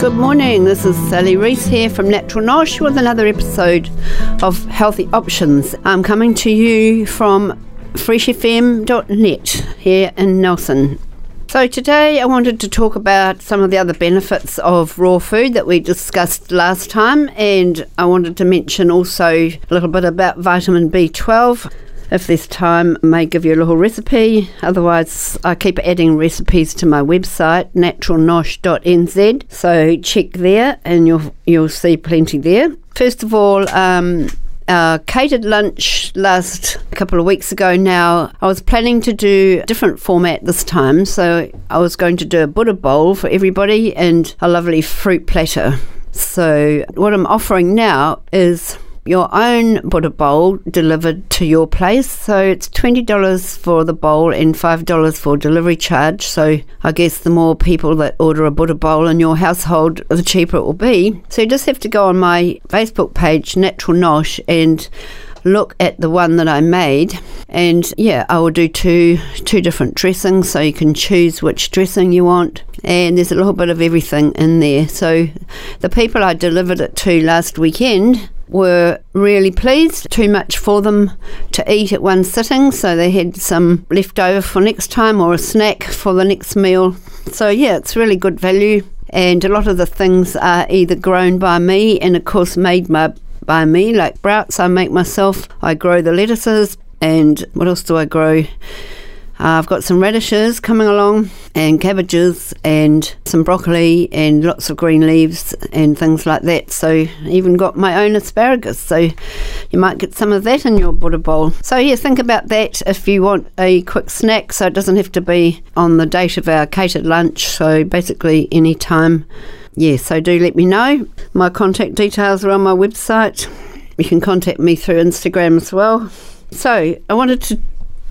Good morning, this is Sally Reese here from Natural Nosh with another episode of Healthy Options. I'm coming to you from freshfm.net here in Nelson. So, today I wanted to talk about some of the other benefits of raw food that we discussed last time, and I wanted to mention also a little bit about vitamin B12 if there's time, may give you a little recipe. Otherwise, I keep adding recipes to my website, naturalnosh.nz. So check there, and you'll you'll see plenty there. First of all, um, uh, catered lunch last couple of weeks ago now. I was planning to do a different format this time, so I was going to do a Buddha bowl for everybody and a lovely fruit platter. So, what I'm offering now is your own Buddha bowl delivered to your place. So it's $20 for the bowl and $5 for delivery charge. So I guess the more people that order a Buddha bowl in your household, the cheaper it will be. So you just have to go on my Facebook page, Natural Nosh, and look at the one that I made and yeah I will do two two different dressings so you can choose which dressing you want and there's a little bit of everything in there so the people I delivered it to last weekend were really pleased. Too much for them to eat at one sitting, so they had some left over for next time or a snack for the next meal. So, yeah, it's really good value. And a lot of the things are either grown by me and, of course, made by, by me, like sprouts I make myself. I grow the lettuces, and what else do I grow? Uh, I've got some radishes coming along, and cabbages, and some broccoli, and lots of green leaves, and things like that. So, even got my own asparagus. So, you might get some of that in your Buddha bowl. So, yeah, think about that if you want a quick snack. So, it doesn't have to be on the date of our catered lunch. So, basically, any time. Yeah, so do let me know. My contact details are on my website. You can contact me through Instagram as well. So, I wanted to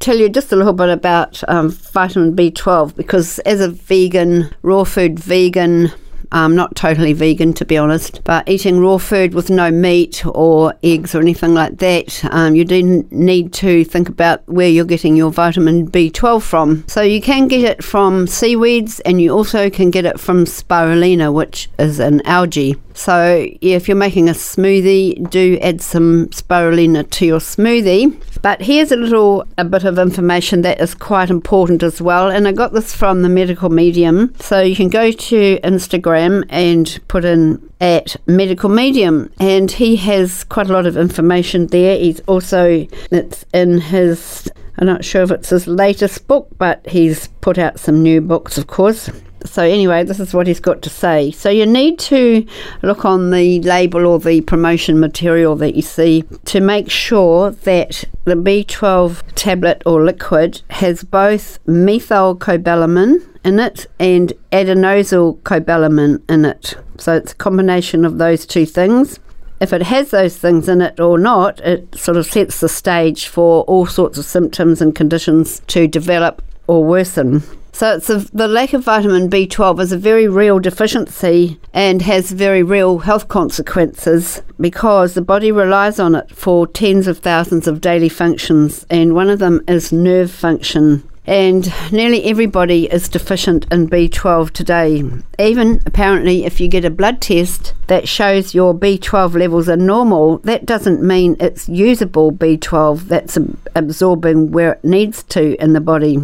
tell you just a little bit about um, vitamin B12 because as a vegan, raw food vegan, um, not totally vegan to be honest, but eating raw food with no meat or eggs or anything like that, um, you do need to think about where you're getting your vitamin B12 from. So you can get it from seaweeds and you also can get it from spirulina, which is an algae. So, yeah, if you're making a smoothie, do add some spirulina to your smoothie. But here's a little a bit of information that is quite important as well. And I got this from the medical medium. So you can go to Instagram and put in at medical medium and he has quite a lot of information there. He's also it's in his i'm not sure if it's his latest book but he's put out some new books of course so anyway, this is what he's got to say. So you need to look on the label or the promotion material that you see to make sure that the B12 tablet or liquid has both methylcobalamin in it and adenosylcobalamin in it. So it's a combination of those two things. If it has those things in it or not, it sort of sets the stage for all sorts of symptoms and conditions to develop or worsen. So it's a, the lack of vitamin B12 is a very real deficiency and has very real health consequences because the body relies on it for tens of thousands of daily functions, and one of them is nerve function. And nearly everybody is deficient in B12 today. Even apparently, if you get a blood test that shows your B12 levels are normal, that doesn't mean it's usable B12 that's absorbing where it needs to in the body.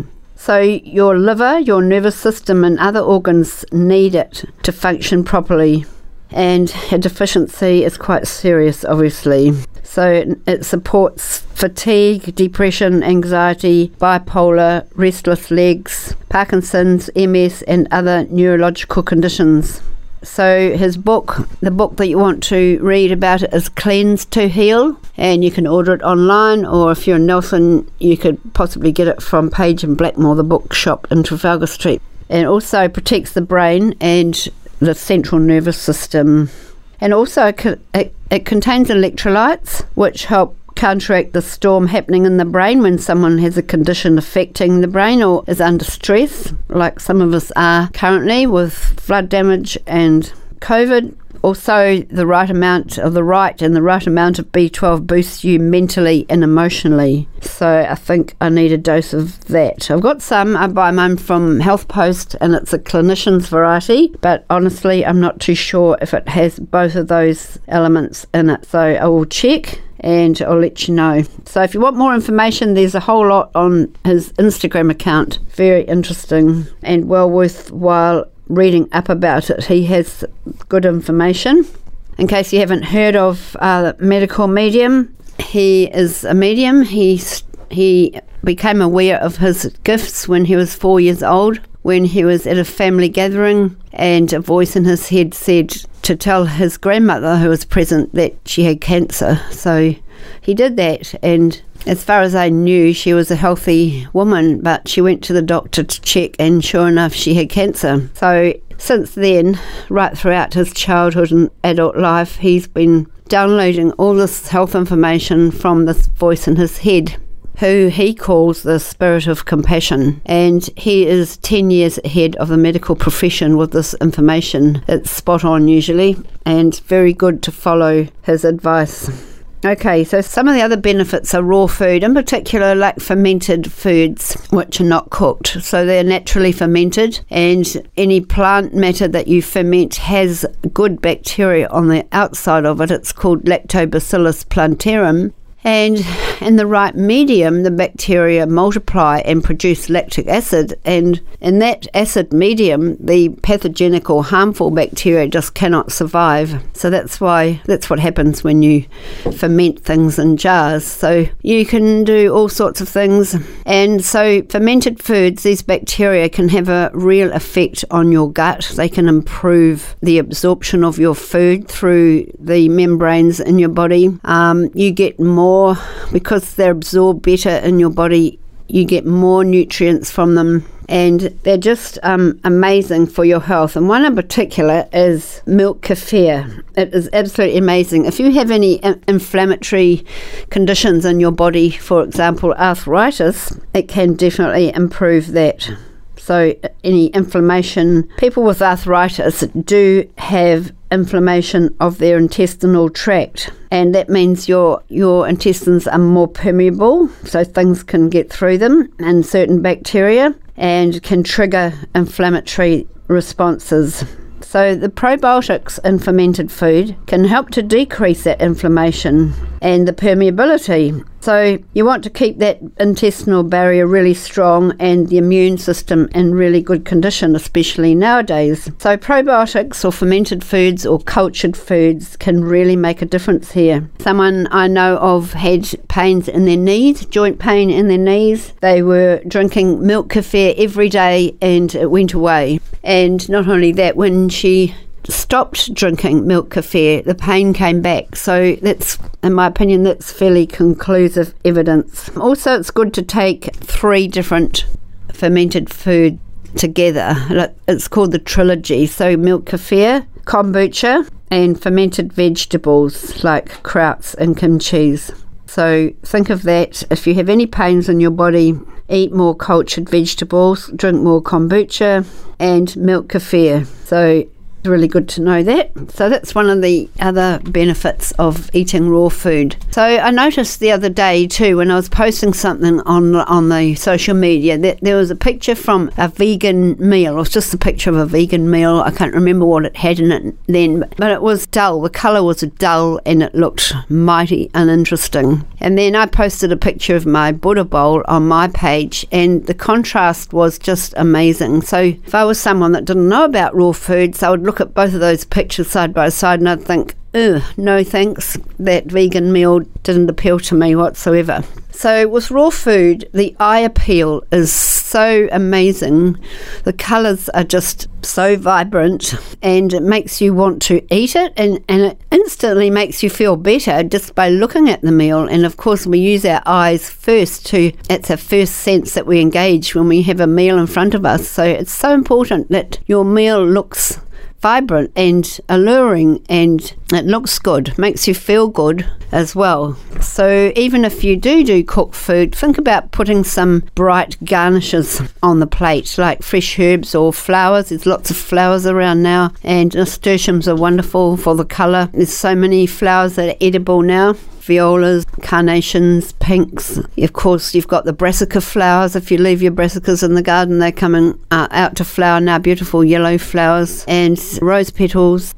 So, your liver, your nervous system, and other organs need it to function properly. And a deficiency is quite serious, obviously. So, it supports fatigue, depression, anxiety, bipolar, restless legs, Parkinson's, MS, and other neurological conditions. So his book, the book that you want to read about it is Cleanse to Heal, and you can order it online, or if you're in Nelson, you could possibly get it from Page and Blackmore, the bookshop in Trafalgar Street. And also protects the brain and the central nervous system. And also, it, it contains electrolytes, which help counteract the storm happening in the brain when someone has a condition affecting the brain or is under stress, like some of us are currently with flood damage and COVID also, the right amount of the right and the right amount of B12 boosts you mentally and emotionally. So I think I need a dose of that. I've got some. I buy mine from Health Post and it's a clinician's variety, but honestly, I'm not too sure if it has both of those elements in it. So I will check and I'll let you know. So if you want more information, there's a whole lot on his Instagram account. Very interesting and well worthwhile reading up about it. He has good information. In case you haven't heard of uh, medical medium, he is a medium. He he became aware of his gifts when he was four years old. When he was at a family gathering, and a voice in his head said to tell his grandmother, who was present, that she had cancer. So he did that, and as far as I knew, she was a healthy woman, but she went to the doctor to check, and sure enough, she had cancer. So since then, right throughout his childhood and adult life, he's been downloading all this health information from this voice in his head who he calls the spirit of compassion. And he is 10 years ahead of the medical profession with this information. It's spot on usually, and very good to follow his advice. Okay, so some of the other benefits are raw food, in particular like fermented foods, which are not cooked. So they're naturally fermented, and any plant matter that you ferment has good bacteria on the outside of it. It's called Lactobacillus plantarum, and in the right medium, the bacteria multiply and produce lactic acid. And in that acid medium, the pathogenic or harmful bacteria just cannot survive. So that's why that's what happens when you ferment things in jars. So you can do all sorts of things. And so fermented foods, these bacteria can have a real effect on your gut. They can improve the absorption of your food through the membranes in your body. Um, you get more because they're absorbed better in your body. You get more nutrients from them, and they're just um, amazing for your health. And one in particular is milk kefir. It is absolutely amazing. If you have any inflammatory conditions in your body, for example, arthritis, it can definitely improve that. So, any inflammation, people with arthritis do have inflammation of their intestinal tract, and that means your your intestines are more permeable, so things can get through them, and certain bacteria, and can trigger inflammatory responses. So, the probiotics in fermented food can help to decrease that inflammation and the permeability so you want to keep that intestinal barrier really strong and the immune system in really good condition, especially nowadays. So probiotics or fermented foods or cultured foods can really make a difference here. Someone I know of had pains in their knees, joint pain in their knees. They were drinking milk kefir every day and it went away. And not only that, when she stopped drinking milk kefir, the pain came back. So that's, in my opinion, that's fairly conclusive evidence. Also, it's good to take three different fermented food together. It's called the trilogy. So milk kefir, kombucha, and fermented vegetables like krauts and kimchi. So think of that. If you have any pains in your body, eat more cultured vegetables, drink more kombucha, and milk kefir. So really good to know that. So that's one of the other benefits of eating raw food. So I noticed the other day too when I was posting something on on the social media that there was a picture from a vegan meal. It was just a picture of a vegan meal. I can't remember what it had in it then, but it was dull. The colour was dull and it looked mighty uninteresting. And then I posted a picture of my Buddha bowl on my page and the contrast was just amazing. So if I was someone that didn't know about raw foods, I would look look at both of those pictures side by side and I'd think, Ugh, no thanks, that vegan meal didn't appeal to me whatsoever. So, with raw food, the eye appeal is so amazing. The colours are just so vibrant and it makes you want to eat it and, and it instantly makes you feel better just by looking at the meal. And of course, we use our eyes first to, it's a first sense that we engage when we have a meal in front of us. So, it's so important that your meal looks vibrant and alluring and it looks good, makes you feel good as well. So even if you do do cooked food, think about putting some bright garnishes on the plate, like fresh herbs or flowers. There's lots of flowers around now, and nasturtiums are wonderful for the colour. There's so many flowers that are edible now violas, carnations, pinks. Of course, you've got the brassica flowers. If you leave your brassicas in the garden, they're coming uh, out to flower now. Beautiful yellow flowers and rose petals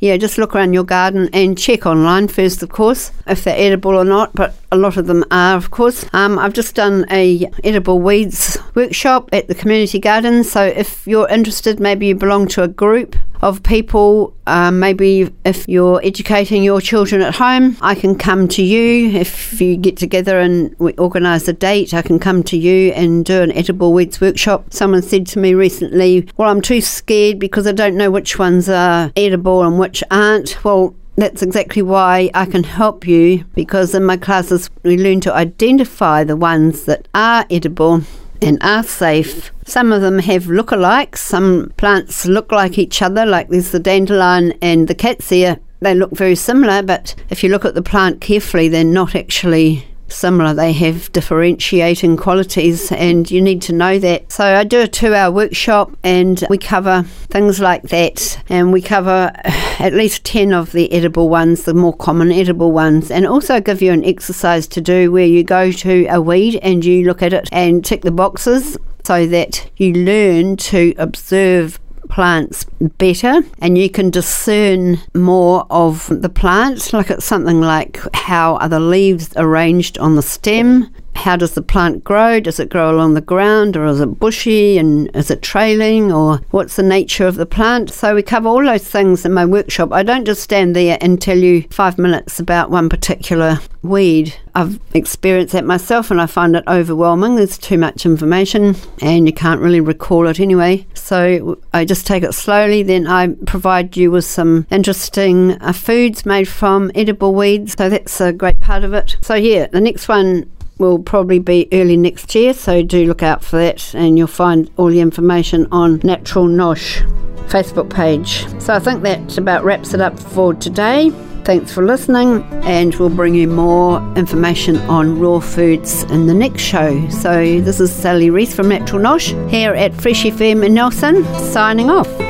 yeah, just look around your garden and check online first, of course, if they're edible or not. But a lot of them are, of course. Um, I've just done a edible weeds workshop at the community garden. So if you're interested, maybe you belong to a group of people. Um, maybe if you're educating your children at home, I can come to you. If you get together and we organise a date, I can come to you and do an edible weeds workshop. Someone said to me recently, Well, I'm too scared because I don't know which ones are edible and which aren't. Well, that's exactly why I can help you because in my classes we learn to identify the ones that are edible and are safe. Some of them have lookalikes. Some plants look like each other, like there's the dandelion and the cat's ear. They look very similar, but if you look at the plant carefully, they're not actually similar. They have differentiating qualities, and you need to know that. So, I do a two hour workshop and we cover things like that, and we cover at least 10 of the edible ones, the more common edible ones, and also give you an exercise to do where you go to a weed and you look at it and tick the boxes so that you learn to observe plants better and you can discern more of the plant. Look at something like how are the leaves arranged on the stem, how does the plant grow? Does it grow along the ground or is it bushy and is it trailing or what's the nature of the plant? So we cover all those things in my workshop. I don't just stand there and tell you five minutes about one particular weed. I've experienced that myself and I find it overwhelming. There's too much information and you can't really recall it anyway. So I just take it slowly. Then I provide you with some interesting uh, foods made from edible weeds. So that's a great part of it. So, yeah, the next one will probably be early next year, so do look out for that, and you'll find all the information on Natural Nosh Facebook page. So I think that about wraps it up for today. Thanks for listening, and we'll bring you more information on raw foods in the next show. So, this is Sally Reese from Natural Nosh here at Fresh FM in Nelson, signing off.